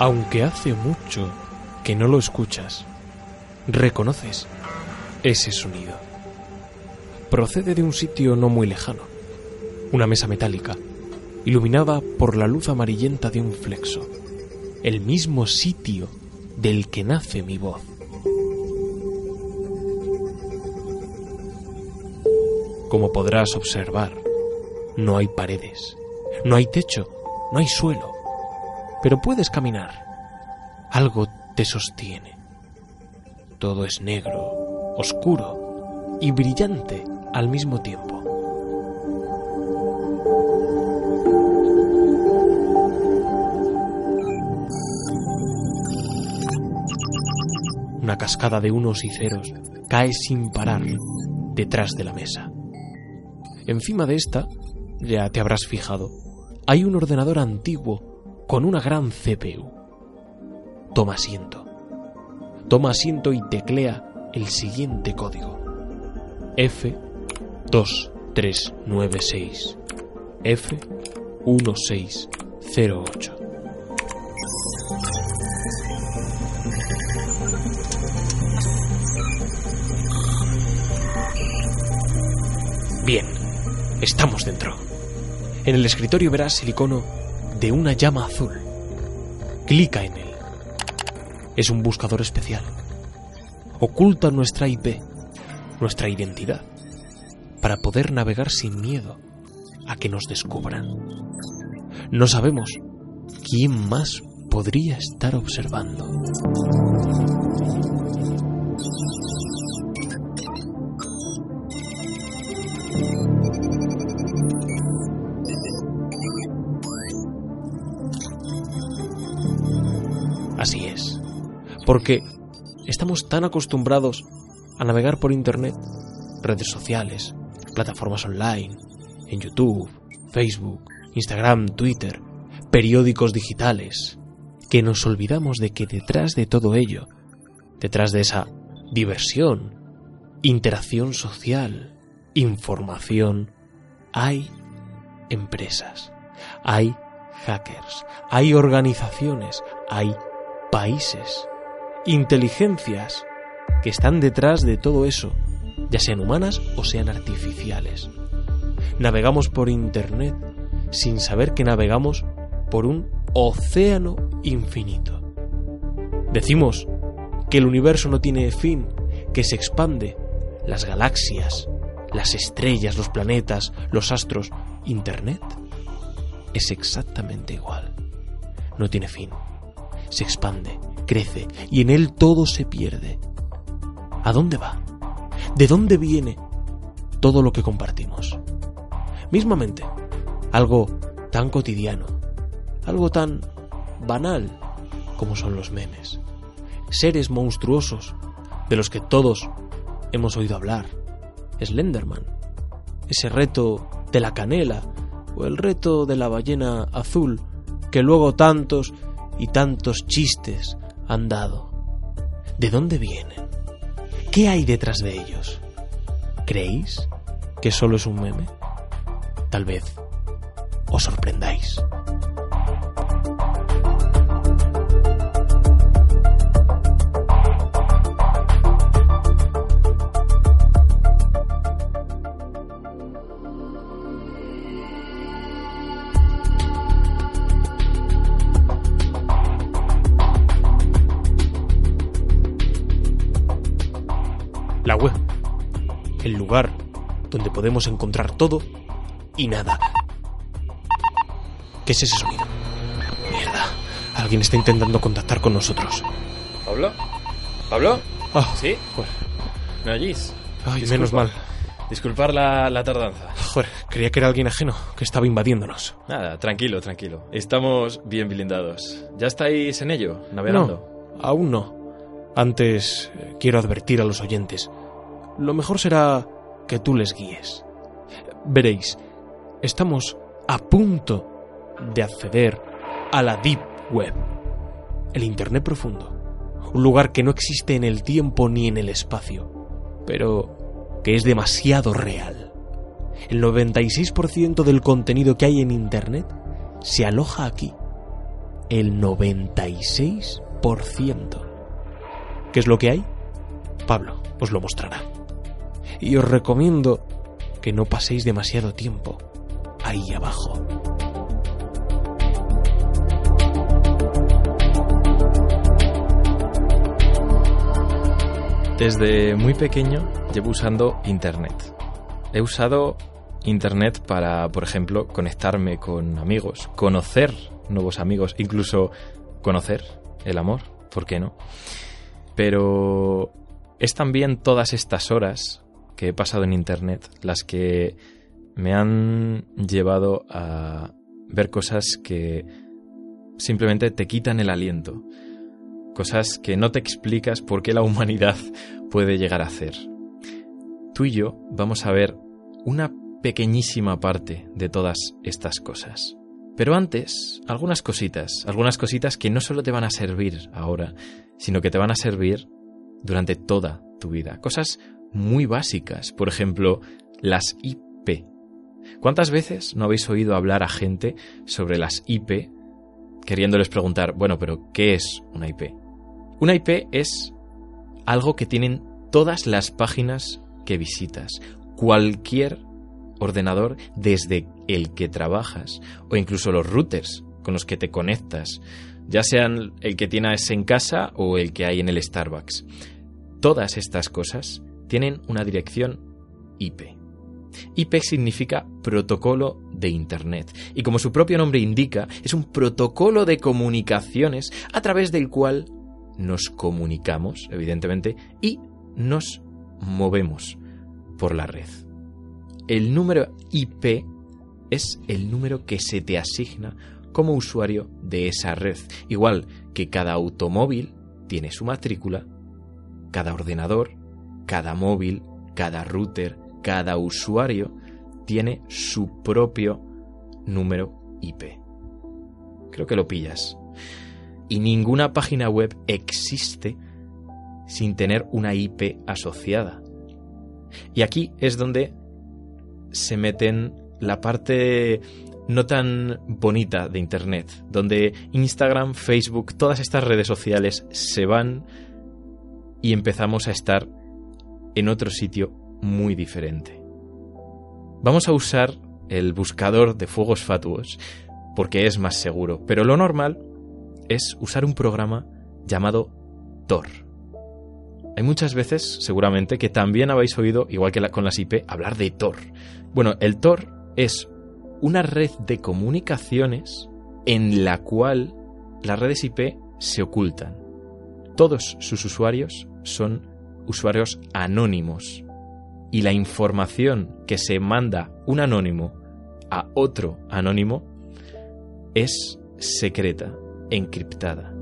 Aunque hace mucho que no lo escuchas, reconoces ese sonido. Procede de un sitio no muy lejano, una mesa metálica, iluminada por la luz amarillenta de un flexo, el mismo sitio del que nace mi voz. Como podrás observar, no hay paredes, no hay techo, no hay suelo pero puedes caminar. Algo te sostiene. Todo es negro, oscuro y brillante al mismo tiempo. Una cascada de unos y ceros cae sin parar detrás de la mesa. Encima de esta, ya te habrás fijado, hay un ordenador antiguo con una gran CPU. Toma asiento. Toma asiento y teclea el siguiente código. F2396. F1608. Bien, estamos dentro. En el escritorio verás el icono de una llama azul. Clica en él. Es un buscador especial. Oculta nuestra IP, nuestra identidad, para poder navegar sin miedo a que nos descubran. No sabemos quién más podría estar observando. Porque estamos tan acostumbrados a navegar por Internet, redes sociales, plataformas online, en YouTube, Facebook, Instagram, Twitter, periódicos digitales, que nos olvidamos de que detrás de todo ello, detrás de esa diversión, interacción social, información, hay empresas, hay hackers, hay organizaciones, hay países, inteligencias que están detrás de todo eso, ya sean humanas o sean artificiales. Navegamos por Internet sin saber que navegamos por un océano infinito. Decimos que el universo no tiene fin, que se expande, las galaxias, las estrellas, los planetas, los astros, Internet es exactamente igual. No tiene fin se expande, crece y en él todo se pierde. ¿A dónde va? ¿De dónde viene todo lo que compartimos? Mismamente, algo tan cotidiano, algo tan banal como son los memes. Seres monstruosos de los que todos hemos oído hablar. Slenderman, ese reto de la canela o el reto de la ballena azul que luego tantos y tantos chistes han dado? ¿De dónde vienen? ¿Qué hay detrás de ellos? ¿Creéis que solo es un meme? Tal vez os sorprendáis. Lugar donde podemos encontrar todo y nada. ¿Qué es ese sonido? Mierda. Alguien está intentando contactar con nosotros. ¿Pablo? ¿Pablo? Ah, ¿Sí? joder. ¿Me oyís? Ay, Disculpa. menos mal. Disculpar la, la tardanza. Joder, creía que era alguien ajeno que estaba invadiéndonos. Nada, tranquilo, tranquilo. Estamos bien blindados. ¿Ya estáis en ello, navegando? No, aún no. Antes eh, quiero advertir a los oyentes. Lo mejor será que tú les guíes. Veréis, estamos a punto de acceder a la Deep Web, el Internet profundo, un lugar que no existe en el tiempo ni en el espacio, pero que es demasiado real. El 96% del contenido que hay en Internet se aloja aquí. El 96%. ¿Qué es lo que hay? Pablo os lo mostrará. Y os recomiendo que no paséis demasiado tiempo ahí abajo. Desde muy pequeño llevo usando Internet. He usado Internet para, por ejemplo, conectarme con amigos, conocer nuevos amigos, incluso conocer el amor, ¿por qué no? Pero es también todas estas horas que he pasado en Internet las que me han llevado a ver cosas que simplemente te quitan el aliento, cosas que no te explicas por qué la humanidad puede llegar a hacer. Tú y yo vamos a ver una pequeñísima parte de todas estas cosas. Pero antes, algunas cositas, algunas cositas que no solo te van a servir ahora, sino que te van a servir durante toda tu vida. Cosas muy básicas, por ejemplo, las IP. ¿Cuántas veces no habéis oído hablar a gente sobre las IP queriéndoles preguntar, bueno, pero ¿qué es una IP? Una IP es algo que tienen todas las páginas que visitas. Cualquier ordenador desde el que trabajas o incluso los routers con los que te conectas, ya sean el que tienes en casa o el que hay en el Starbucks. Todas estas cosas tienen una dirección IP. IP significa protocolo de Internet y como su propio nombre indica, es un protocolo de comunicaciones a través del cual nos comunicamos, evidentemente, y nos movemos por la red. El número IP es el número que se te asigna como usuario de esa red, igual que cada automóvil tiene su matrícula, cada ordenador, cada móvil, cada router, cada usuario tiene su propio número IP. Creo que lo pillas y ninguna página web existe sin tener una IP asociada. Y aquí es donde se meten la parte no tan bonita de Internet, donde Instagram, Facebook, todas estas redes sociales se van y empezamos a estar en otro sitio muy diferente. Vamos a usar el buscador de fuegos fatuos porque es más seguro, pero lo normal es usar un programa llamado Tor. Hay muchas veces, seguramente, que también habéis oído, igual que con las IP, hablar de Tor. Bueno, el Tor es una red de comunicaciones en la cual las redes IP se ocultan. Todos sus usuarios son usuarios anónimos y la información que se manda un anónimo a otro anónimo es secreta encriptada.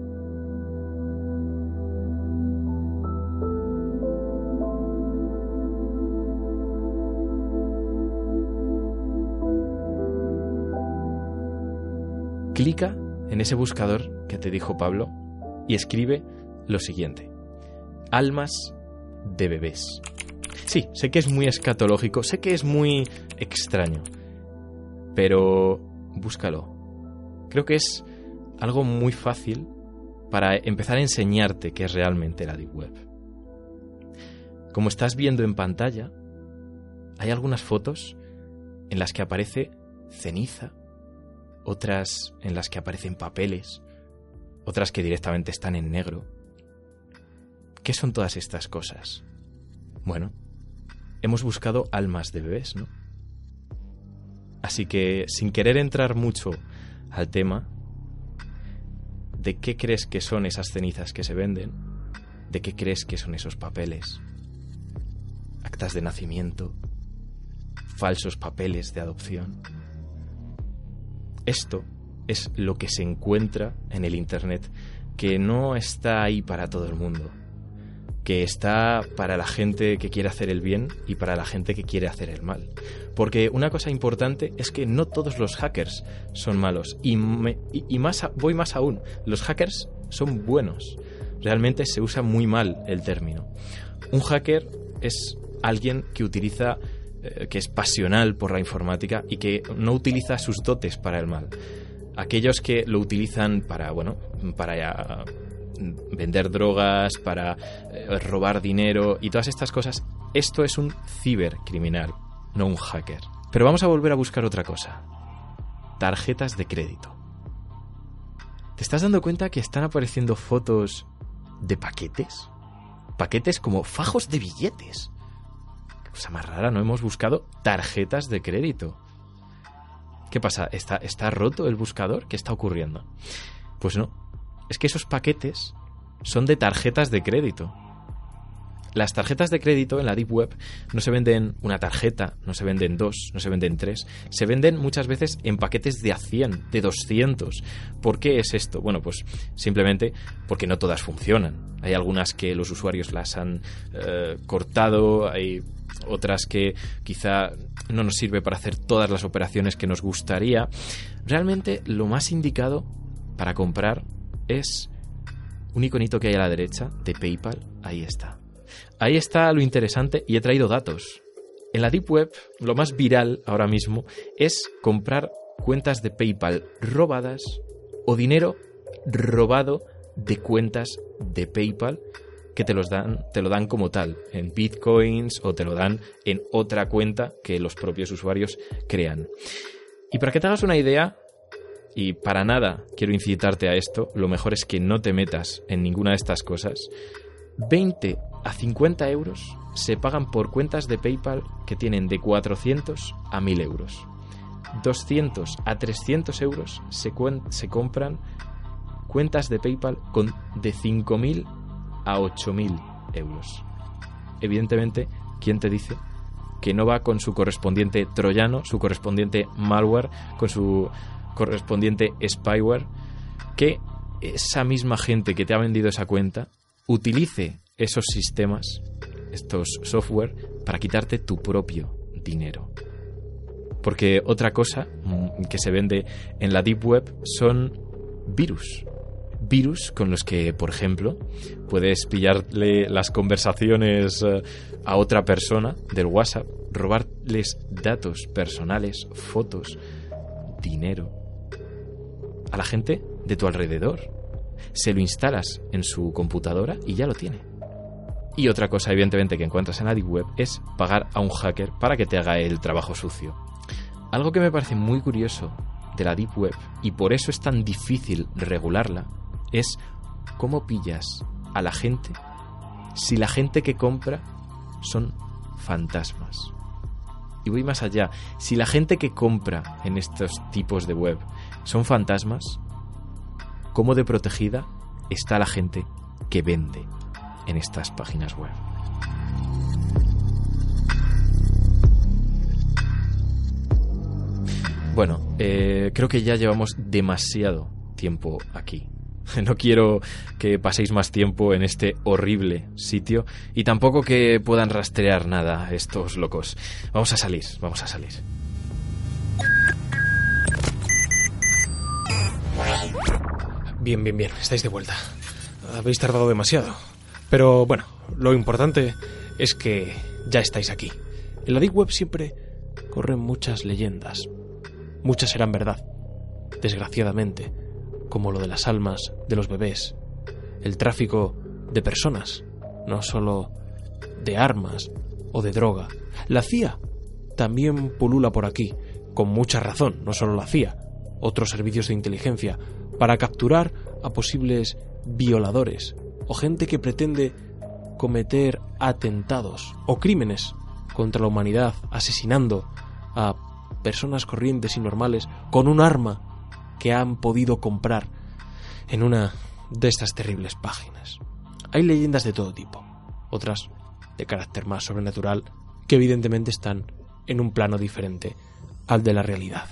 Clica en ese buscador que te dijo Pablo y escribe lo siguiente. Almas de bebés. Sí, sé que es muy escatológico, sé que es muy extraño, pero búscalo. Creo que es algo muy fácil para empezar a enseñarte qué es realmente la Deep Web. Como estás viendo en pantalla, hay algunas fotos en las que aparece ceniza, otras en las que aparecen papeles, otras que directamente están en negro. ¿Qué son todas estas cosas? Bueno, hemos buscado almas de bebés, ¿no? Así que, sin querer entrar mucho al tema, ¿De qué crees que son esas cenizas que se venden? ¿De qué crees que son esos papeles? Actas de nacimiento, falsos papeles de adopción. Esto es lo que se encuentra en el Internet, que no está ahí para todo el mundo, que está para la gente que quiere hacer el bien y para la gente que quiere hacer el mal. Porque una cosa importante es que no todos los hackers son malos. Y, más voy más aún, los hackers son buenos. Realmente se usa muy mal el término. Un hacker es alguien que utiliza eh, que es pasional por la informática y que no utiliza sus dotes para el mal. Aquellos que lo utilizan para, bueno, para vender drogas, para eh, robar dinero y todas estas cosas, esto es un cibercriminal, no un hacker. Pero vamos a volver a buscar otra cosa. Tarjetas de crédito. ¿Te estás dando cuenta que están apareciendo fotos de paquetes? Paquetes como fajos de billetes. Qué cosa más rara, no hemos buscado tarjetas de crédito. ¿Qué pasa? ¿Está, ¿Está roto el buscador? ¿Qué está ocurriendo? Pues no, es que esos paquetes son de tarjetas de crédito. Las tarjetas de crédito en la Deep Web no se venden una tarjeta, no se venden dos, no se venden tres, se venden muchas veces en paquetes de a 100, de 200. ¿Por qué es esto? Bueno, pues simplemente porque no todas funcionan. Hay algunas que los usuarios las han eh, cortado, hay otras que quizá no nos sirve para hacer todas las operaciones que nos gustaría. Realmente lo más indicado para comprar es un iconito que hay a la derecha de PayPal. Ahí está. Ahí está lo interesante y he traído datos. En la Deep Web, lo más viral ahora mismo es comprar cuentas de PayPal robadas o dinero robado de cuentas de PayPal que te los dan, te lo dan como tal, en bitcoins o te lo dan en otra cuenta que los propios usuarios crean. Y para que te hagas una idea, y para nada quiero incitarte a esto, lo mejor es que no te metas en ninguna de estas cosas, 20 a 50 euros se pagan por cuentas de PayPal que tienen de 400 a 1000 euros. 200 a 300 euros se, se compran cuentas de PayPal con de 5.000 a 8.000 euros. Evidentemente, ¿quién te dice que no va con su correspondiente troyano, su correspondiente malware, con su correspondiente spyware, que esa misma gente que te ha vendido esa cuenta utilice esos sistemas, estos software, para quitarte tu propio dinero. Porque otra cosa que se vende en la Deep Web son virus. Virus con los que, por ejemplo, puedes pillarle las conversaciones eh, a otra persona del WhatsApp, robarles datos personales, fotos, dinero, a la gente de tu alrededor. Se lo instalas en su computadora y ya lo tiene. Y otra cosa, evidentemente, que encuentras en la Deep Web es pagar a un hacker para que te haga el trabajo sucio. Algo que me parece muy curioso de la Deep Web, y por eso es tan difícil regularla, es cómo pillas a la gente si la gente que compra son fantasmas. Y voy más allá, si la gente que compra en estos tipos de web son fantasmas, ¿cómo de protegida está la gente que vende en estas páginas web? Bueno, eh, creo que ya llevamos demasiado tiempo aquí. No quiero que paséis más tiempo en este horrible sitio y tampoco que puedan rastrear nada estos locos. Vamos a salir, vamos a salir. Bien, bien, bien, estáis de vuelta. Habéis tardado demasiado. Pero bueno, lo importante es que ya estáis aquí. En la Deep Web siempre corren muchas leyendas. Muchas serán verdad, desgraciadamente, como lo de las almas de los bebés, el tráfico de personas, no solo de armas o de droga. La CIA también pulula por aquí, con mucha razón, no solo la CIA, otros servicios de inteligencia, para capturar a posibles violadores o gente que pretende cometer atentados o crímenes contra la humanidad, asesinando a personas corrientes y normales con un arma que han podido comprar en una de estas terribles páginas. Hay leyendas de todo tipo, otras de carácter más sobrenatural, que evidentemente están en un plano diferente al de la realidad.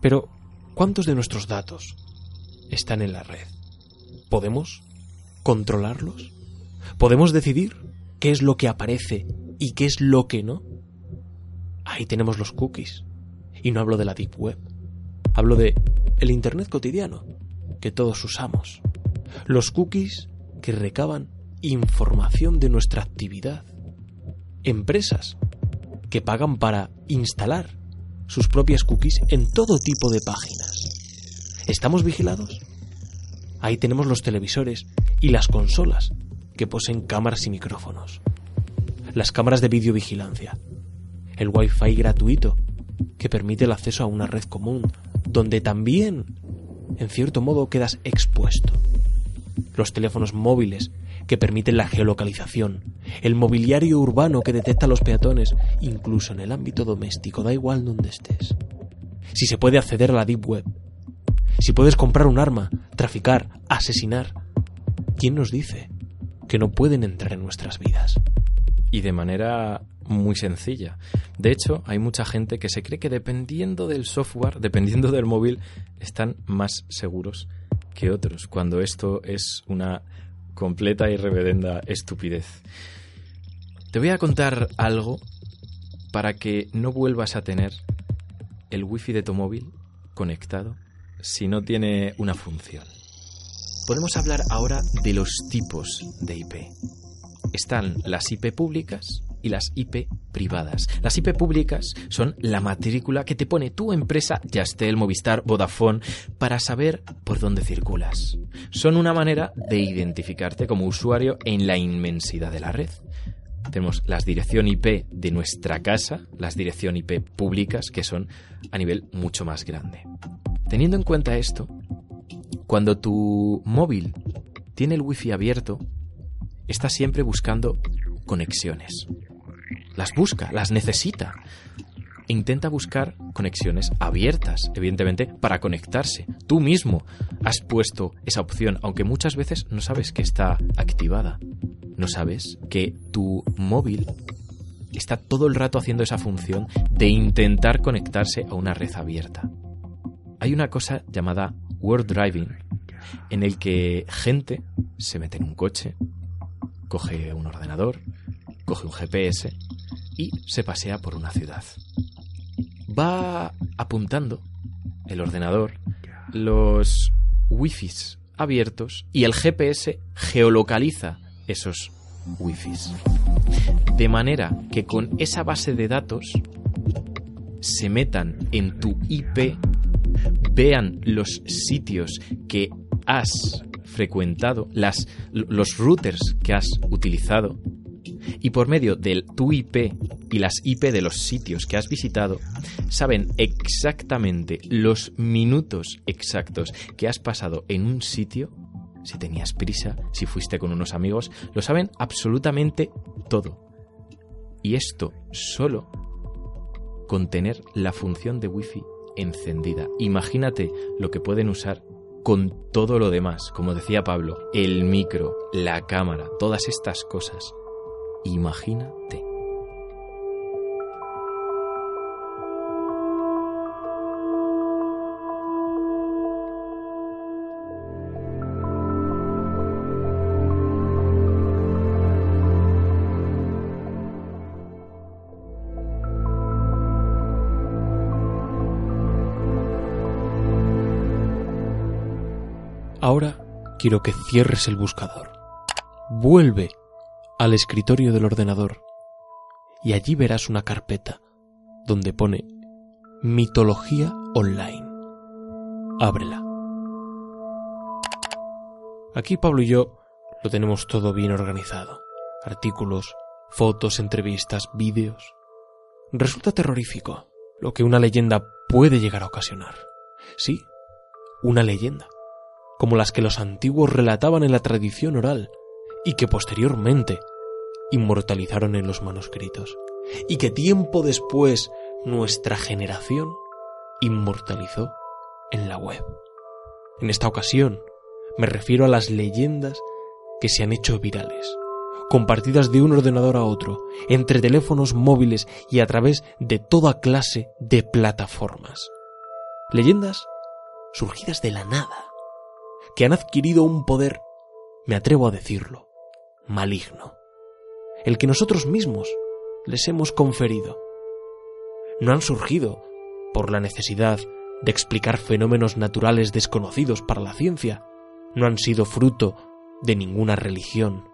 Pero, ¿cuántos de nuestros datos están en la red. ¿Podemos controlarlos? ¿Podemos decidir qué es lo que aparece y qué es lo que no? Ahí tenemos los cookies. Y no hablo de la Deep Web. Hablo de el Internet cotidiano que todos usamos. Los cookies que recaban información de nuestra actividad. empresas que pagan para instalar sus propias cookies en todo tipo de páginas. ¿Estamos vigilados? Ahí tenemos los televisores y las consolas que poseen cámaras y micrófonos. Las cámaras de videovigilancia. El Wi-Fi gratuito que permite el acceso a una red común donde también, en cierto modo, quedas expuesto. Los teléfonos móviles que permiten la geolocalización, el mobiliario urbano que detecta a los peatones, incluso en el ámbito doméstico, da igual donde estés. Si se puede acceder a la Deep Web, si puedes comprar un arma, traficar, asesinar, ¿quién nos dice que no pueden entrar en nuestras vidas? Y de manera muy sencilla. De hecho, hay mucha gente que se cree que dependiendo del software, dependiendo del móvil, están más seguros que otros, cuando esto es una completa y reverenda estupidez. Te voy a contar algo para que no vuelvas a tener el wifi de tu móvil conectado si no tiene una función. Podemos hablar ahora de los tipos de IP. Están las IP públicas y las IP privadas. Las IP públicas son la matrícula que te pone tu empresa, ya esté el Movistar, Vodafone, para saber por dónde circulas. Son una manera de identificarte como usuario en la inmensidad de la red. Tenemos las dirección IP de nuestra casa, las dirección IP públicas, que son a nivel mucho más grande. Teniendo en cuenta esto, cuando tu móvil tiene el wifi abierto, está siempre buscando conexiones las busca, las necesita. Intenta buscar conexiones abiertas, evidentemente, para conectarse. Tú mismo has puesto esa opción, aunque muchas veces no sabes que está activada. No sabes que tu móvil está todo el rato haciendo esa función de intentar conectarse a una red abierta. Hay una cosa llamada word driving, en el que gente se mete en un coche, coge un ordenador, coge un GPS y se pasea por una ciudad. Va apuntando el ordenador los wifis abiertos y el GPS geolocaliza esos wifis. De manera que con esa base de datos se metan en tu IP, vean los sitios que has frecuentado, las, los routers que has utilizado y por medio del tu IP y las IP de los sitios que has visitado, saben exactamente los minutos exactos que has pasado en un sitio, si tenías prisa, si fuiste con unos amigos, lo saben absolutamente todo. Y esto solo con tener la función de Wi-Fi encendida. Imagínate lo que pueden usar con todo lo demás, como decía Pablo, el micro, la cámara, todas estas cosas. Imagínate. Quiero que cierres el buscador. Vuelve al escritorio del ordenador y allí verás una carpeta donde pone Mitología Online. Ábrela. Aquí Pablo y yo lo tenemos todo bien organizado. Artículos, fotos, entrevistas, vídeos. Resulta terrorífico lo que una leyenda puede llegar a ocasionar. Sí, una leyenda, como las que los antiguos relataban en la tradición oral y que posteriormente inmortalizaron en los manuscritos y que tiempo después nuestra generación inmortalizó en la web. En esta ocasión me refiero a las leyendas que se han hecho virales, compartidas de un ordenador a otro, entre teléfonos móviles y a través de toda clase de plataformas. Leyendas surgidas de la nada, que han adquirido un poder, me atrevo a decirlo, maligno el que nosotros mismos les hemos conferido. No han surgido por la necesidad de explicar fenómenos naturales desconocidos para la ciencia, no han sido fruto de ninguna religión,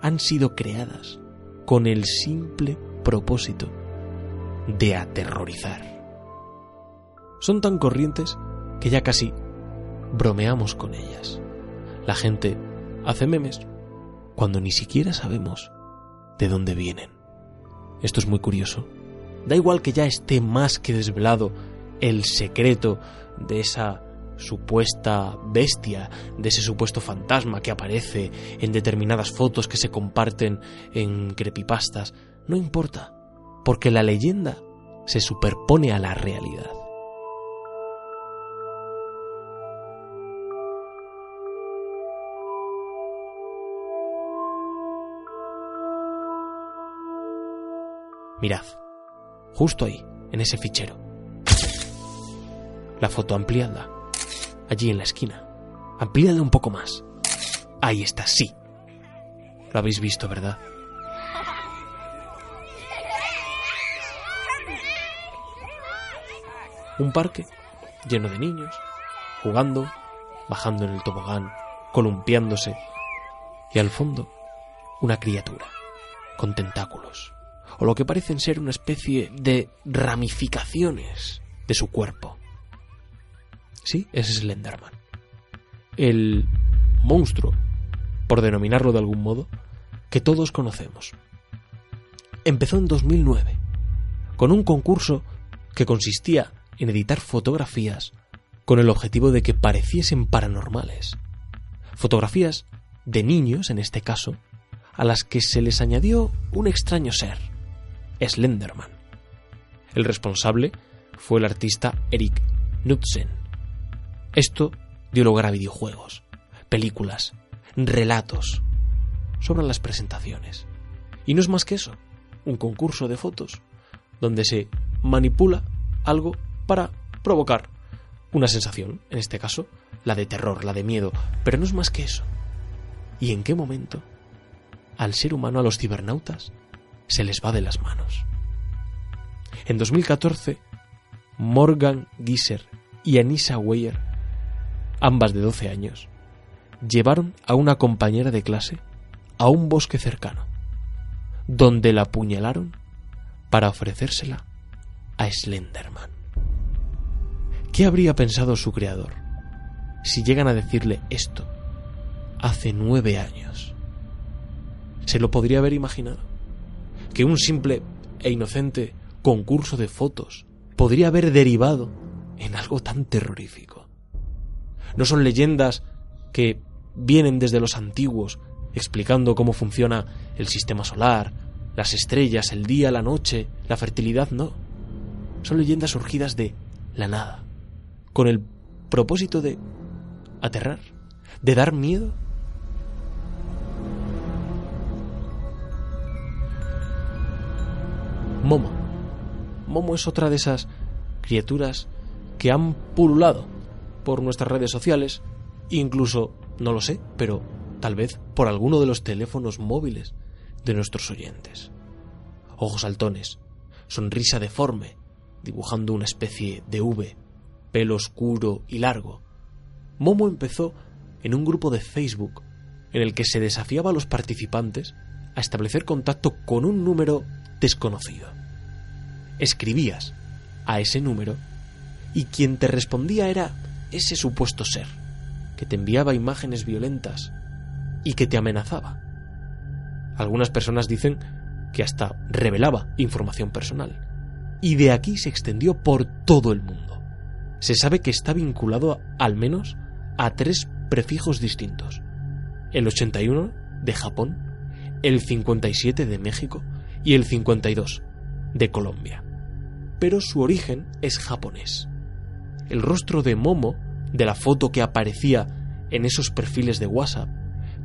han sido creadas con el simple propósito de aterrorizar. Son tan corrientes que ya casi bromeamos con ellas. La gente hace memes cuando ni siquiera sabemos de dónde vienen. Esto es muy curioso. Da igual que ya esté más que desvelado el secreto de esa supuesta bestia, de ese supuesto fantasma que aparece en determinadas fotos que se comparten en creepypastas. No importa, porque la leyenda se superpone a la realidad. Mirad, justo ahí, en ese fichero. La foto ampliada, allí en la esquina. Amplíala un poco más. Ahí está, sí. Lo habéis visto, ¿verdad? Un parque lleno de niños, jugando, bajando en el tobogán, columpiándose, y al fondo una criatura, con tentáculos, o lo que parecen ser una especie de ramificaciones de su cuerpo. Sí, es Slenderman. El monstruo, por denominarlo de algún modo, que todos conocemos. Empezó en 2009, con un concurso que consistía en editar fotografías con el objetivo de que pareciesen paranormales. Fotografías de niños, en este caso, a las que se les añadió un extraño ser, Slenderman. El responsable fue el artista Eric Knudsen. Esto dio lugar a videojuegos, películas, relatos. Sobran las presentaciones. Y no es más que eso, un concurso de fotos donde se manipula algo para provocar una sensación, en este caso, la de terror, la de miedo, pero no es más que eso. ¿Y en qué momento al ser humano, a los cibernautas, se les va de las manos? En 2014, Morgan Gisser y Anissa Weyer, ambas de 12 años, llevaron a una compañera de clase a un bosque cercano, donde la apuñalaron para ofrecérsela a Slenderman. ¿Qué habría pensado su creador si llegan a decirle esto hace nueve años? ¿Se lo podría haber imaginado? Que un simple e inocente concurso de fotos podría haber derivado en algo tan terrorífico. No son leyendas que vienen desde los antiguos explicando cómo funciona el sistema solar, las estrellas, el día, la noche, la fertilidad, no. Son leyendas surgidas de la nada con el propósito de aterrar, de dar miedo. Momo. Momo es otra de esas criaturas que han pululado por nuestras redes sociales, incluso, no lo sé, pero tal vez por alguno de los teléfonos móviles de nuestros oyentes. Ojos saltones, sonrisa deforme, dibujando una especie de V pelo oscuro y largo. Momo empezó en un grupo de Facebook en el que se desafiaba a los participantes a establecer contacto con un número desconocido. Escribías a ese número y quien te respondía era ese supuesto ser, que te enviaba imágenes violentas y que te amenazaba. Algunas personas dicen que hasta revelaba información personal. Y de aquí se extendió por todo el mundo se sabe que está vinculado al menos a tres prefijos distintos. El 81 de Japón, el 57 de México y el 52 de Colombia. Pero su origen es japonés. El rostro de Momo, de la foto que aparecía en esos perfiles de WhatsApp,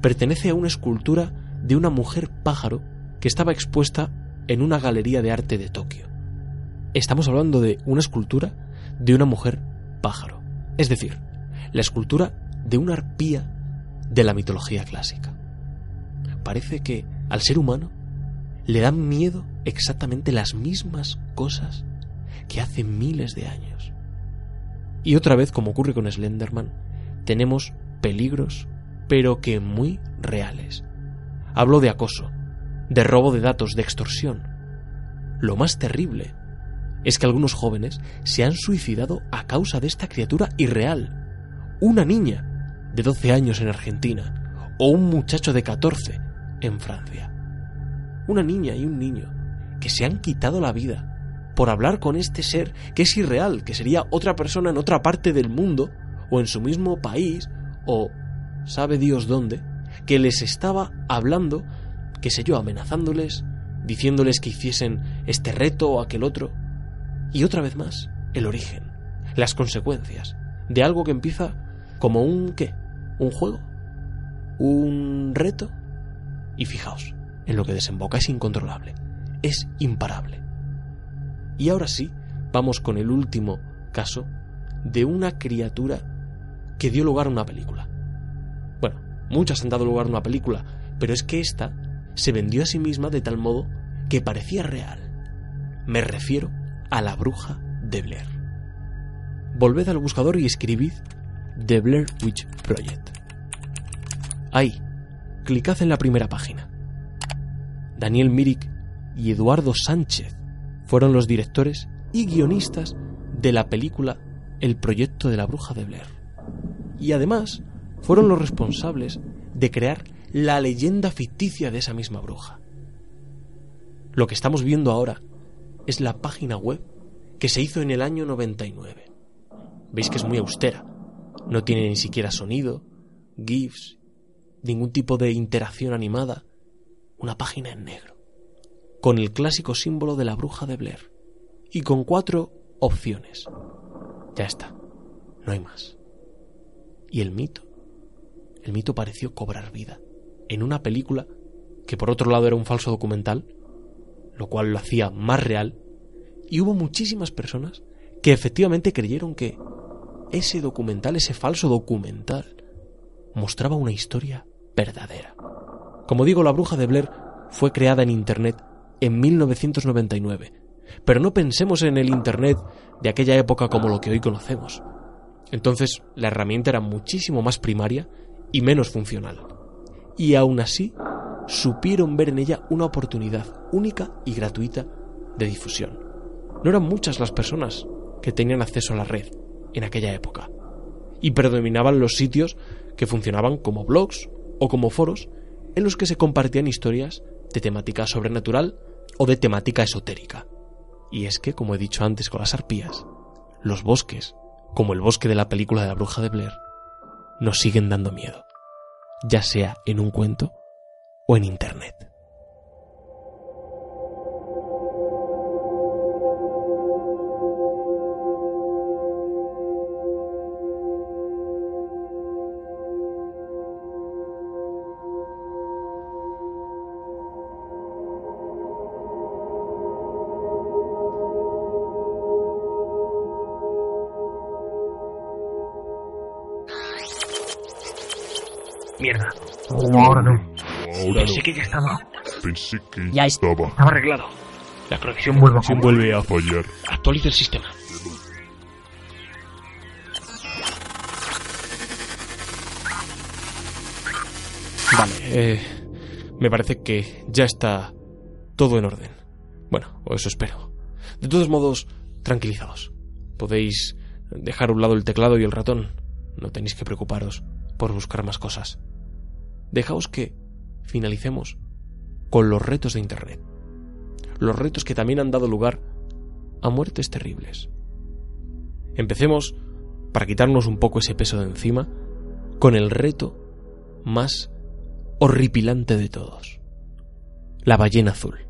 pertenece a una escultura de una mujer pájaro que estaba expuesta en una galería de arte de Tokio. Estamos hablando de una escultura de una mujer pájaro, es decir, la escultura de una arpía de la mitología clásica. Parece que al ser humano le dan miedo exactamente las mismas cosas que hace miles de años. Y otra vez, como ocurre con Slenderman, tenemos peligros, pero que muy reales. Hablo de acoso, de robo de datos, de extorsión. Lo más terrible es que algunos jóvenes se han suicidado a causa de esta criatura irreal. Una niña de 12 años en Argentina o un muchacho de 14 en Francia. Una niña y un niño que se han quitado la vida por hablar con este ser que es irreal, que sería otra persona en otra parte del mundo o en su mismo país o sabe Dios dónde, que les estaba hablando, qué sé yo, amenazándoles, diciéndoles que hiciesen este reto o aquel otro. Y otra vez más, el origen, las consecuencias de algo que empieza como un qué, un juego, un reto. Y fijaos, en lo que desemboca es incontrolable, es imparable. Y ahora sí, vamos con el último caso de una criatura que dio lugar a una película. Bueno, muchas han dado lugar a una película, pero es que esta se vendió a sí misma de tal modo que parecía real. Me refiero a la bruja de Blair. Volved al buscador y escribid The Blair Witch Project. Ahí, clicad en la primera página. Daniel Mirik y Eduardo Sánchez fueron los directores y guionistas de la película El proyecto de la bruja de Blair y además fueron los responsables de crear la leyenda ficticia de esa misma bruja. Lo que estamos viendo ahora es la página web que se hizo en el año 99. Veis que es muy austera. No tiene ni siquiera sonido, GIFs, ningún tipo de interacción animada. Una página en negro. Con el clásico símbolo de la bruja de Blair. Y con cuatro opciones. Ya está. No hay más. Y el mito, el mito pareció cobrar vida en una película que por otro lado era un falso documental, lo cual lo hacía más real, y hubo muchísimas personas que efectivamente creyeron que ese documental, ese falso documental, mostraba una historia verdadera. Como digo, La Bruja de Blair fue creada en Internet en 1999, pero no pensemos en el Internet de aquella época como lo que hoy conocemos. Entonces la herramienta era muchísimo más primaria y menos funcional. Y aún así, supieron ver en ella una oportunidad única y gratuita de difusión. No eran muchas las personas que tenían acceso a la red en aquella época. Y predominaban los sitios que funcionaban como blogs o como foros en los que se compartían historias de temática sobrenatural o de temática esotérica. Y es que, como he dicho antes con las arpías, los bosques como el bosque de la película de la bruja de Blair, nos siguen dando miedo, ya sea en un cuento o en Internet. Pensé que ya estaba. Arreglado. La conexión vuelve a, vuelve a fallar. Actualiza el sistema. Vale, eh, me parece que ya está todo en orden. Bueno, o eso espero. De todos modos, tranquilizaos. Podéis dejar a un lado el teclado y el ratón. No tenéis que preocuparos por buscar más cosas dejaos que finalicemos con los retos de Internet. Los retos que también han dado lugar a muertes terribles. Empecemos, para quitarnos un poco ese peso de encima, con el reto más horripilante de todos. La ballena azul,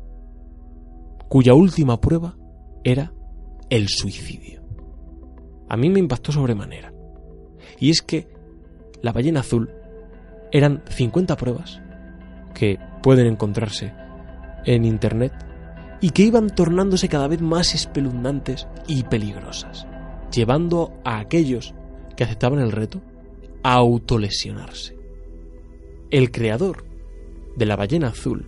cuya última prueba era el suicidio. A mí me impactó sobremanera. Y es que la ballena azul eran 50 pruebas que pueden encontrarse en Internet y que iban tornándose cada vez más espeluznantes y peligrosas, llevando a aquellos que aceptaban el reto a autolesionarse. El creador de la ballena azul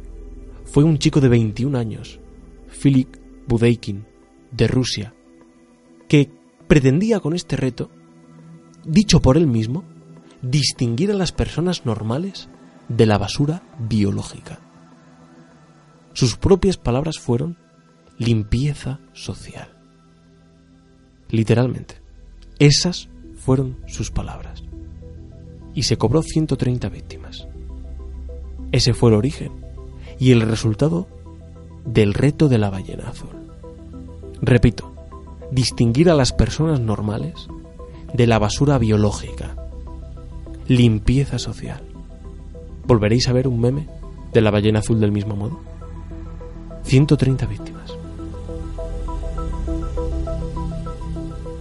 fue un chico de 21 años, Filip Budeikin, de Rusia, que pretendía con este reto, dicho por él mismo, distinguir a las personas normales de la basura biológica. Sus propias palabras fueron limpieza social. Literalmente. Esas fueron sus palabras. Y se cobró 130 víctimas. Ese fue el origen y el resultado del reto de la ballena azul. Repito, distinguir a las personas normales de la basura biológica. Limpieza social. ¿Volveréis a ver un meme de la ballena azul del mismo modo? 130 víctimas.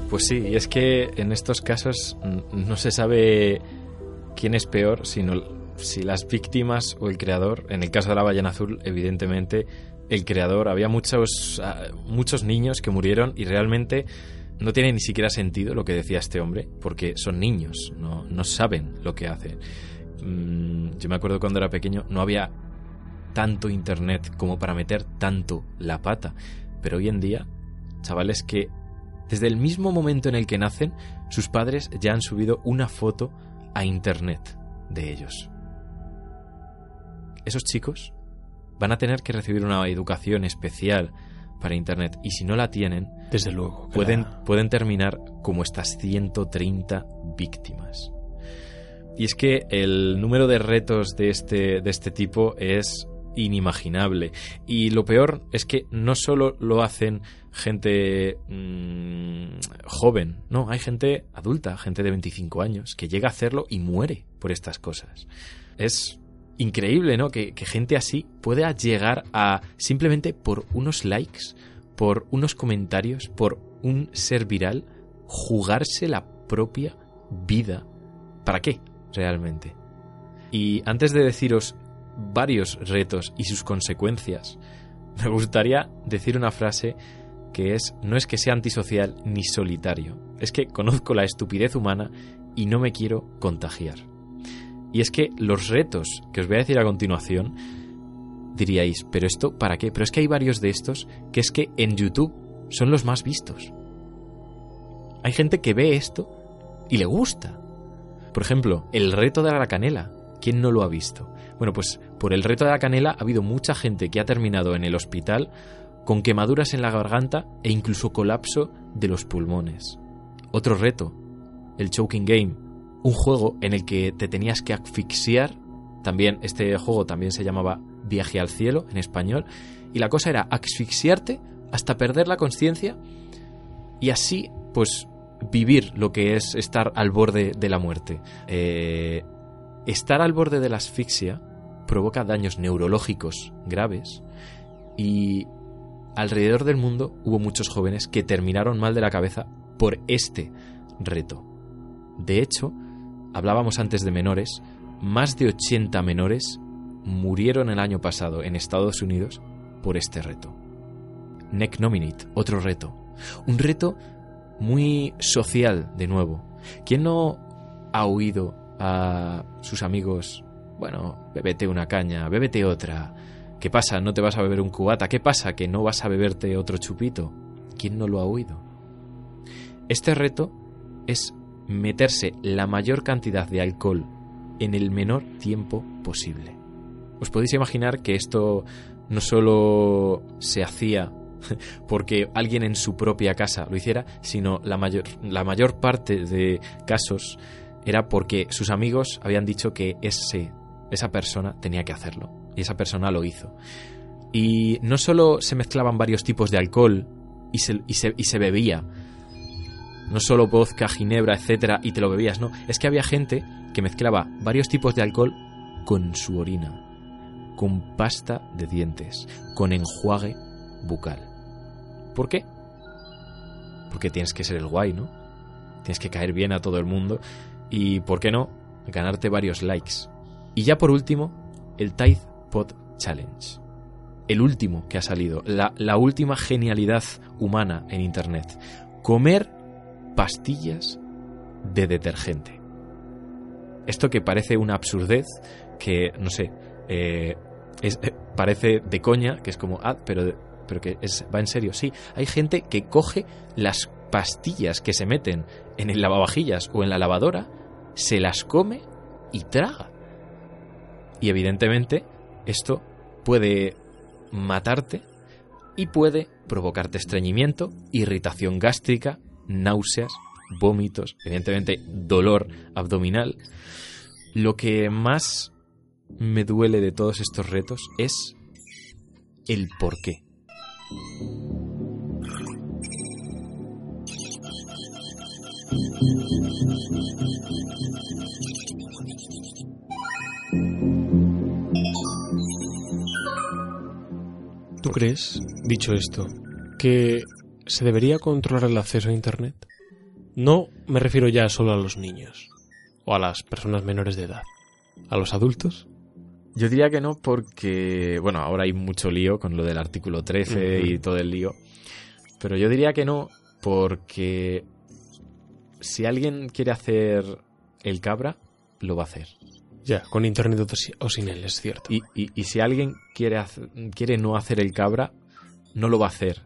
Pues sí, y es que en estos casos no se sabe quién es peor, sino si las víctimas o el creador. En el caso de la ballena azul, evidentemente, el creador. Había muchos, ah, muchos niños que murieron y realmente no tiene ni siquiera sentido lo que decía este hombre, porque son niños, no, no saben lo que hacen. Mm, yo me acuerdo cuando era pequeño, no había tanto internet como para meter tanto la pata. Pero hoy en día, chavales que desde el mismo momento en el que nacen, sus padres ya han subido una foto a Internet de ellos. Esos chicos van a tener que recibir una educación especial para Internet y si no la tienen, desde luego, pueden, pueden terminar como estas 130 víctimas. Y es que el número de retos de este, de este tipo es inimaginable. Y lo peor es que no solo lo hacen gente mmm, joven, no, hay gente adulta, gente de 25 años, que llega a hacerlo y muere por estas cosas. Es increíble, ¿no? Que, que gente así pueda llegar a simplemente por unos likes, por unos comentarios, por un ser viral, jugarse la propia vida. ¿Para qué? Realmente. Y antes de deciros varios retos y sus consecuencias, me gustaría decir una frase que es no es que sea antisocial ni solitario, es que conozco la estupidez humana y no me quiero contagiar. Y es que los retos que os voy a decir a continuación, diríais, pero esto, ¿para qué? Pero es que hay varios de estos que es que en YouTube son los más vistos. Hay gente que ve esto y le gusta. Por ejemplo, el reto de la canela. ¿Quién no lo ha visto? Bueno, pues por el reto de la canela ha habido mucha gente que ha terminado en el hospital con quemaduras en la garganta e incluso colapso de los pulmones. Otro reto, el Choking Game, un juego en el que te tenías que asfixiar. También este juego también se llamaba Viaje al cielo en español y la cosa era asfixiarte hasta perder la conciencia y así pues vivir lo que es estar al borde de la muerte. Eh, estar al borde de la asfixia provoca daños neurológicos graves y alrededor del mundo hubo muchos jóvenes que terminaron mal de la cabeza por este reto. De hecho, hablábamos antes de menores, más de 80 menores murieron el año pasado en Estados Unidos por este reto. Neck Nominate, otro reto. Un reto muy social, de nuevo. ¿Quién no ha oído a sus amigos, bueno, bébete una caña, bébete otra, ¿Qué pasa? ¿No te vas a beber un cubata? ¿Qué pasa? ¿Que no vas a beberte otro chupito? ¿Quién no lo ha oído? Este reto es meterse la mayor cantidad de alcohol en el menor tiempo posible. Os podéis imaginar que esto no solo se hacía porque alguien en su propia casa lo hiciera, sino la mayor, la mayor parte de casos era porque sus amigos habían dicho que ese, esa persona tenía que hacerlo y esa persona lo hizo. Y no solo se mezclaban varios tipos de alcohol y se, y se, bebía, no solo vodka, ginebra, etcétera, y te lo bebías, no. Es que había gente que mezclaba varios tipos de alcohol con su orina, con pasta de dientes, con enjuague bucal. ¿Por qué? Porque tienes que ser el guay, ¿no? Tienes que caer bien a todo el mundo y, ¿por qué no?, ganarte varios likes. Y ya por último, el Tide Challenge. El último que ha salido, la, última genialidad humana en Internet. Comer pastillas de detergente. Esto que parece una absurdez, que no sé, eh, eh, parece de coña, que es como, ah, pero, pero que es, va en serio. Sí, hay gente que coge las pastillas que se meten en el lavavajillas o en la lavadora, se las come y traga. Y evidentemente esto puede matarte y puede provocarte estreñimiento, irritación gástrica, náuseas, vómitos, evidentemente dolor abdominal. Lo que más me duele de todos estos retos es el por qué. ¿Tú crees, dicho esto, que se debería controlar el acceso a Internet? No me refiero ya solo a los niños o a las personas menores de edad. ¿A los adultos? Yo diría que no porque, bueno, ahora hay mucho lío con lo del artículo 13 Ujú. y todo el lío. Pero yo diría que no porque si alguien quiere hacer el cabra, lo va a hacer. Ya, con Internet o si- o sin él, es cierto. Y, y- y si alguien quiere, hacer- quiere no hacer el cabra, no lo va a hacer.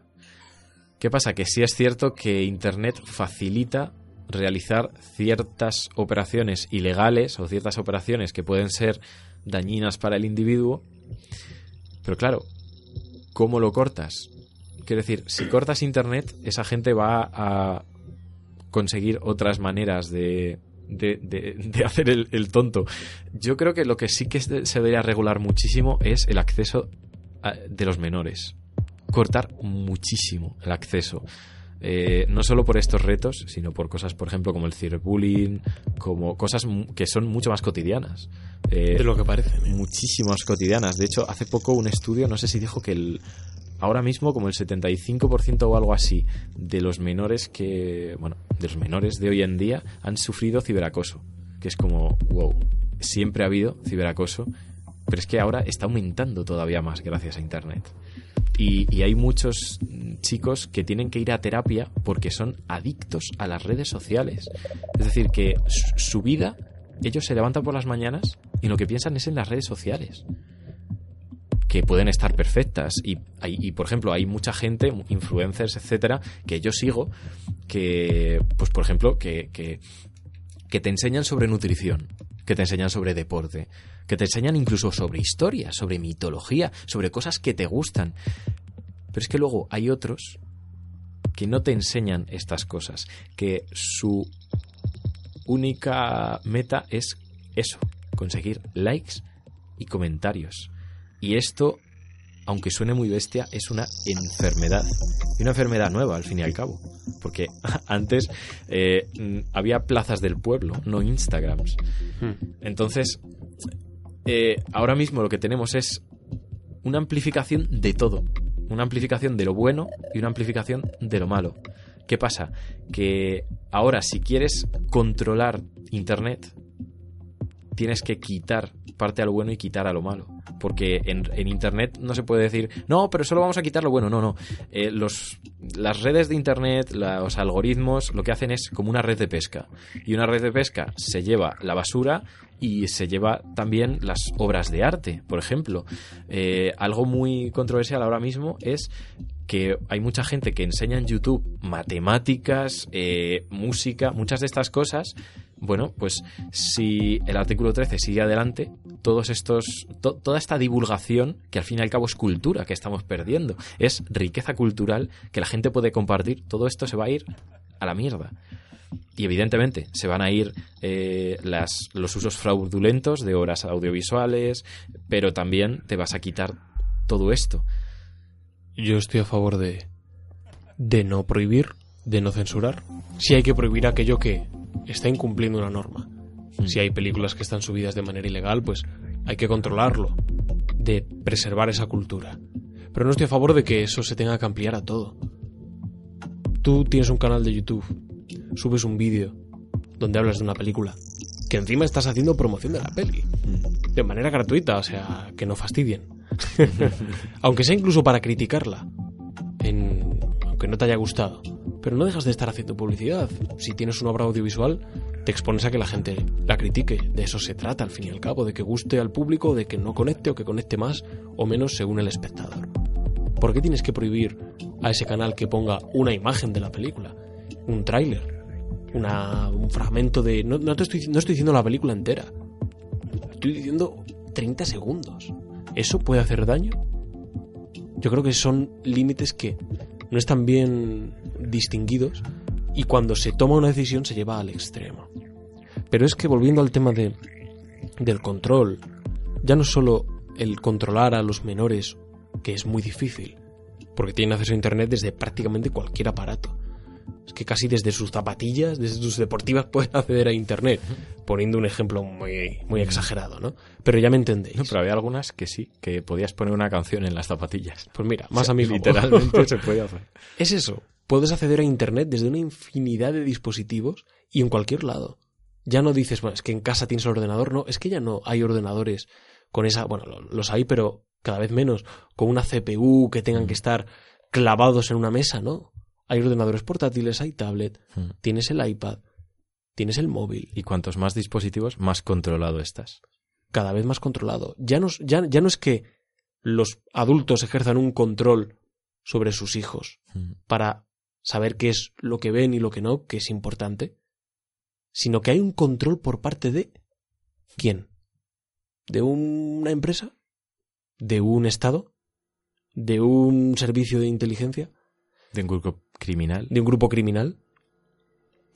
¿Qué pasa? Que sí es cierto que Internet facilita realizar ciertas operaciones ilegales o ciertas operaciones que pueden ser dañinas para el individuo. Pero claro, ¿cómo lo cortas? Quiero decir, si cortas Internet, esa gente va a conseguir otras maneras de, de, de- hacer el, tonto. Yo creo que lo que sí que se debería regular muchísimo es el acceso de los menores. Cortar muchísimo el acceso. Eh, no solo por estos retos, sino por cosas, por ejemplo, como el ciberbullying, como cosas que son mucho más cotidianas. Eh, de lo que parece. muchísimas cotidianas. De hecho, hace poco un estudio, no sé si dijo que el ahora mismo como el 75% o algo así de los menores que, bueno, de los menores de hoy en día han sufrido ciberacoso, que es como, wow, siempre ha habido ciberacoso, pero es que ahora está aumentando todavía más gracias a internet. Y, y hay muchos mm, chicos que tienen que ir a terapia porque son adictos a las redes sociales. Es decir, que su vida, ellos se levantan por las mañanas y lo que piensan es en las redes sociales. Que pueden estar perfectas. Y, hay- y, por ejemplo, hay mucha gente, influencers, etcétera, que yo sigo, que, pues por ejemplo, que, que, que te enseñan sobre nutrición, que te enseñan sobre deporte, que te enseñan incluso sobre historia, sobre mitología, sobre cosas que te gustan. Pero es que luego hay otros que no te enseñan estas cosas, que su única meta es eso, conseguir likes y comentarios. Y esto, aunque suene muy bestia, es una enfermedad. Y una enfermedad nueva, al fin y al cabo. Porque antes eh, mm, había plazas del pueblo, no Instagrams. Hmm. Entonces, eh, ahora mismo lo que tenemos es una amplificación de todo. Una amplificación de lo bueno y una amplificación de lo malo. ¿Qué pasa? Que ahora si quieres controlar Internet, tienes que quitar parte a lo bueno y quitar a lo malo. Porque en, Internet no se puede decir, no, pero solo vamos a quitar lo bueno. No, no. Eh, los, las redes de Internet, los algoritmos, lo que hacen es como una red de pesca. Y una red de pesca se lleva la basura y se lleva también las obras de arte, por ejemplo. Eh, algo muy controversial ahora mismo es que hay mucha gente que enseña en YouTube matemáticas, eh, música, muchas de estas cosas. Bueno, pues si el artículo 13 sigue adelante, todos estos, to- toda esta divulgación, que al fin y al cabo es cultura que estamos perdiendo, es riqueza cultural que la gente puede compartir, todo esto se va a ir a la mierda. Y evidentemente se van a ir eh, las, los usos fraudulentos de horas audiovisuales, pero también te vas a quitar todo esto. Yo estoy a favor de, de no prohibir, de no censurar. Si hay que prohibir aquello que está incumpliendo una norma. Si hay películas que están subidas de manera ilegal, pues hay que controlarlo, de preservar esa cultura. Pero no estoy a favor de que eso se tenga que ampliar a todo. Tú tienes un canal de YouTube, subes un vídeo donde hablas de una película, que encima estás haciendo promoción de la peli, de manera gratuita, o sea, que no fastidien. Aunque sea incluso para criticarla, en- aunque no te haya gustado. Pero no dejas de estar haciendo publicidad. Si tienes una obra audiovisual, te expones a que la gente la critique. De eso se trata, al fin y al cabo, de que guste al público, de que no conecte o que conecte más o menos según el espectador. ¿Por qué tienes que prohibir a ese canal que ponga una imagen de la película? Un tráiler, un fragmento de... No, no te estoy, no estoy diciendo la película entera. Estoy diciendo 30 segundos. ¿Eso puede hacer daño? Yo creo que son límites que no están bien distinguidos y cuando se toma una decisión se lleva al extremo. Pero es que volviendo al tema de, del control, ya no solo el controlar a los menores, que es muy difícil, porque tienen acceso a Internet desde prácticamente cualquier aparato. Es que casi desde sus zapatillas, desde sus deportivas pueden acceder a Internet, poniendo un ejemplo muy, muy exagerado, ¿no? Pero ya me entendéis. No, pero había algunas que sí, que podías poner una canción en las zapatillas. Pues mira, más O sea, a mi favor. Literalmente se podía hacer. Es eso. Puedes acceder a Internet desde una infinidad de dispositivos y en cualquier lado. Ya no dices, bueno, es que en casa tienes el ordenador, no, es que ya no hay ordenadores con esa, bueno, lo- los hay, pero cada vez menos, con una CPU que tengan que estar clavados en una mesa, ¿no? Hay ordenadores portátiles, hay tablet, Mm. tienes el iPad, tienes el móvil, Y cuantos más dispositivos, más controlado estás. cada vez más controlado. Ya no, ya, ya no es que los adultos ejerzan un control sobre sus hijos, Mm. para saber qué es lo que ven y lo que no, que es importante, sino que hay un control por parte de quién? ¿De una empresa? ¿De un Estado? ¿De un servicio de inteligencia? De un grupo criminal. ¿De un grupo criminal?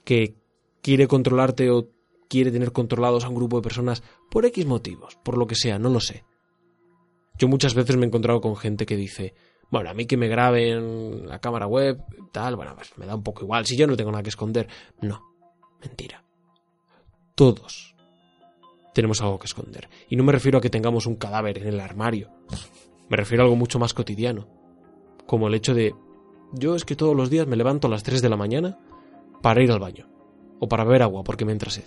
¿Que quiere controlarte o quiere tener controlados a un grupo de personas por X motivos, por lo que sea, no lo sé. Yo muchas veces me he encontrado con gente que dice, bueno, a mí que me graben la cámara web, tal, bueno, pues me da un poco igual, si yo no tengo nada que esconder. No, mentira. Todos tenemos algo que esconder. Y no me refiero a que tengamos un cadáver en el armario. Me refiero a algo mucho más cotidiano. Como el hecho de, yo es que todos los días me levanto a las 3 de la mañana para ir al baño. O para beber agua porque me entra sed.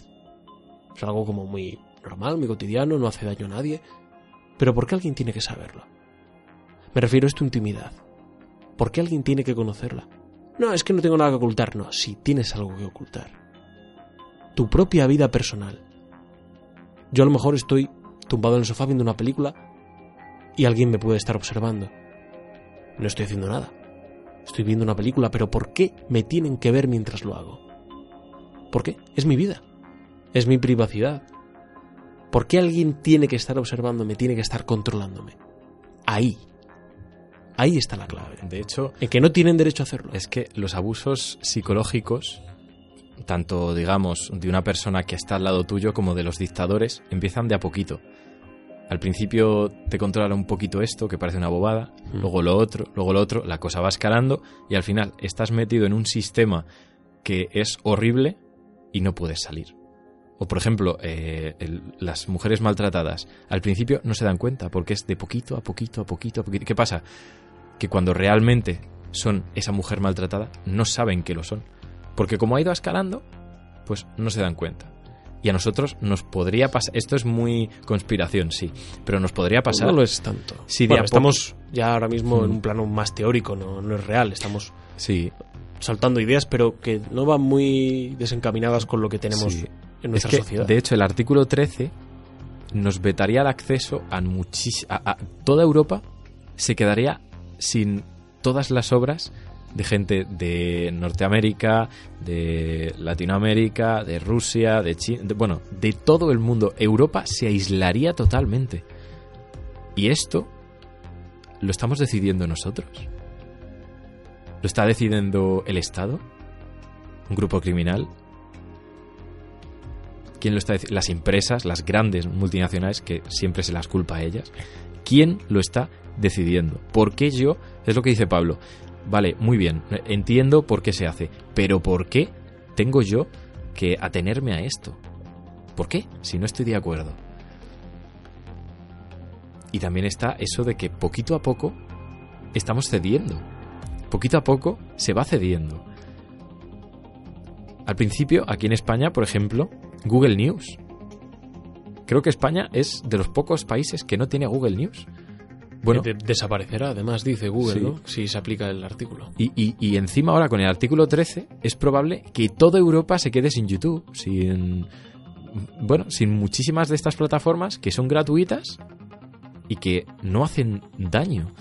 Es algo como muy normal, muy cotidiano, no hace daño a nadie. Pero ¿por qué alguien tiene que saberlo? Me refiero a tu intimidad. ¿Por qué alguien tiene que conocerla? No, es que no tengo nada que ocultar. No, sí, tienes algo que ocultar. Tu propia vida personal. Yo a lo mejor estoy tumbado en el sofá viendo una película y alguien me puede estar observando. No estoy haciendo nada. Estoy viendo una película, pero ¿por qué me tienen que ver mientras lo hago? ¿Por qué? Es mi vida. Es mi privacidad. ¿Por qué alguien tiene que estar observándome, tiene que estar controlándome? Ahí. Ahí está la clave. De hecho, En que no tienen derecho a hacerlo. es que los abusos psicológicos, tanto digamos de una persona que está al lado tuyo como de los dictadores, empiezan de a poquito. Al principio te controla un poquito esto, que parece una bobada, Mm. luego lo otro, luego lo otro, la cosa va escalando y al final estás metido en un sistema que es horrible y no puedes salir. O por ejemplo, eh, el- las mujeres maltratadas, al principio no se dan cuenta porque es de poquito a poquito a poquito a poquito. ¿Qué pasa? Que cuando realmente son esa mujer maltratada, no saben que lo son. Porque como ha ido escalando, pues no se dan cuenta. Y a nosotros nos podría pasar, esto es muy conspiración, sí, pero nos podría pasar No lo es tanto. Bueno, a estamos ya ahora mismo en Mm. un plano más teórico, no, no es real. Estamos Sí, soltando ideas, pero que no van muy desencaminadas con lo que tenemos sí. en Es nuestra que, sociedad. de hecho, el artículo 13 nos vetaría el acceso a, muchis- a, a toda Europa, se quedaría sin todas las obras de gente de Norteamérica, de Latinoamérica, de Rusia, de China, bueno, de todo el mundo. Europa se aislaría totalmente. Y esto lo estamos decidiendo nosotros. ¿Lo está decidiendo el Estado? ¿Un grupo criminal? ¿Quién lo está deci- Las empresas, las grandes multinacionales, que siempre se las culpa a ellas. ¿Quién lo está decidiendo? ¿Por qué yo? Es lo que dice Pablo. Vale, muy bien, entiendo por qué se hace, pero ¿por qué tengo yo que atenerme a esto? ¿Por qué? Si no estoy de acuerdo. Y también está eso de que poquito a poco estamos cediendo. Poquito a poco se va cediendo. Al principio, aquí en España, por ejemplo, Google News. Creo que España es de los pocos países que no tiene Google News. Bueno, de- desaparecerá, además, dice Google, Sí. ¿no? Si se aplica el artículo. y, y- y encima ahora con el artículo 13 es probable que toda Europa se quede sin YouTube, sin bueno, sin muchísimas de estas plataformas que son gratuitas y que no hacen daño.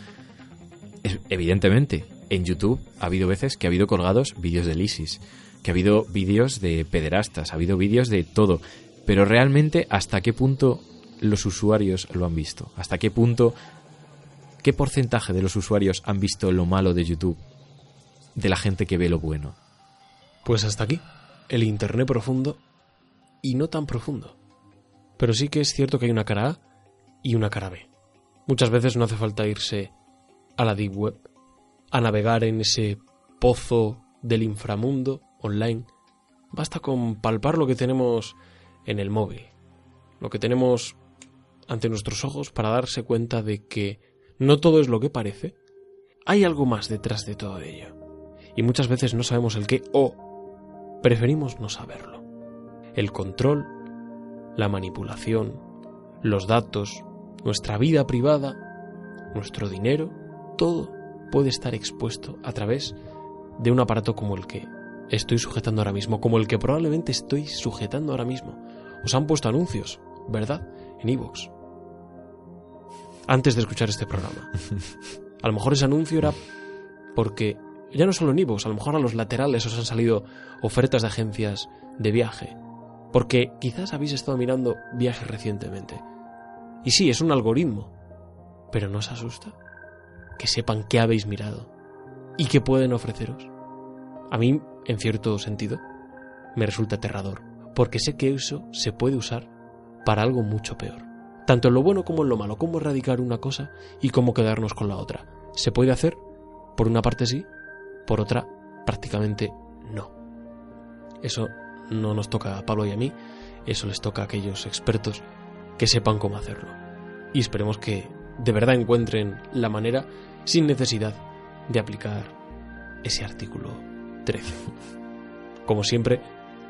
Es- evidentemente, en YouTube ha habido veces que ha habido colgados vídeos del ISIS, que ha habido vídeos de pederastas, ha habido vídeos de todo, pero realmente hasta qué punto los usuarios lo han visto, hasta qué punto ¿Qué porcentaje de los usuarios han visto lo malo de YouTube de la gente que ve lo bueno? Pues hasta aquí, el Internet profundo y no tan profundo. Pero sí que es cierto que hay una cara A y una cara B. Muchas veces no hace falta irse a la Deep Web, a navegar en ese pozo del inframundo online. Basta con palpar lo que tenemos en el móvil, lo que tenemos ante nuestros ojos para darse cuenta de que no todo es lo que parece. Hay algo más detrás de todo ello. Y muchas veces no sabemos el qué o preferimos no saberlo. El control, la manipulación, los datos, nuestra vida privada, nuestro dinero, todo puede estar expuesto a través de un aparato como el que estoy sujetando ahora mismo, como el que probablemente estoy sujetando ahora mismo. Os han puesto anuncios, ¿verdad? En iVoox. Antes de escuchar este programa. A lo mejor ese anuncio era porque ya no solo en iVoox, a lo mejor a los laterales os han salido ofertas de agencias de viaje. Porque quizás habéis estado mirando viajes recientemente. Y sí, es un algoritmo. Pero ¿no os asusta? Que sepan qué habéis mirado y qué pueden ofreceros. A mí, en cierto sentido, me resulta aterrador, porque sé que eso se puede usar para algo mucho peor. Tanto en lo bueno como en lo malo, cómo erradicar una cosa y cómo quedarnos con la otra. Se puede hacer, por una parte sí, por otra prácticamente no. Eso no nos toca a Pablo y a mí, eso les toca a aquellos expertos que sepan cómo hacerlo. Y esperemos que de verdad encuentren la manera sin necesidad de aplicar ese artículo 13. Como siempre,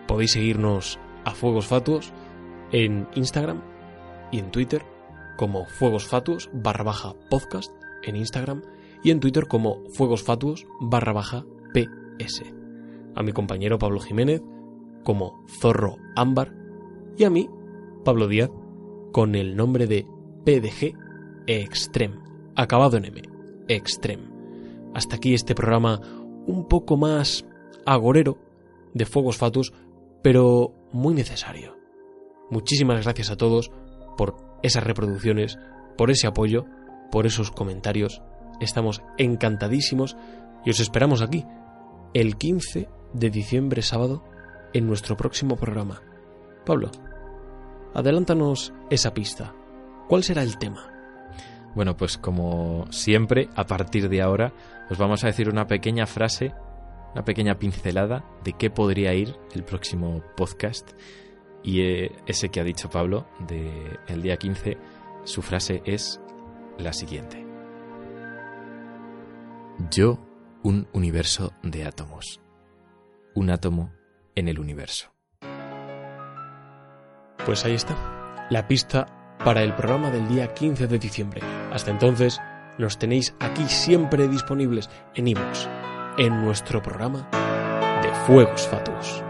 podéis seguirnos a Fuegos Fatuos en Instagram y en Twitter como Fuegos Fatuos barra baja podcast en Instagram y en Twitter como Fuegos Fatuos barra baja PS. A mi compañero Pablo Jiménez como Zorro Ámbar y a mí, Pablo Díaz, con el nombre de PDG Extreme, acabado en M, Extreme. Hasta aquí este programa un poco más agorero de Fuegos Fatuos, pero muy necesario. Muchísimas gracias a todos por esas reproducciones, por ese apoyo, por esos comentarios. Estamos encantadísimos y os esperamos aquí, el 15 de diciembre sábado, en nuestro próximo programa. Pablo, adelántanos esa pista. ¿Cuál será el tema? Bueno, pues como siempre, a partir de ahora os vamos a decir una pequeña frase, una pequeña pincelada de qué podría ir el próximo podcast. Y eh, ese que ha dicho Pablo de el día 15, su frase es la siguiente. Yo, un universo de átomos. Un átomo en el universo. Pues ahí está, la pista para el programa del día 15 de diciembre. Hasta entonces, nos tenéis aquí siempre disponibles en iVoox, en nuestro programa de Fuegos Fatuos.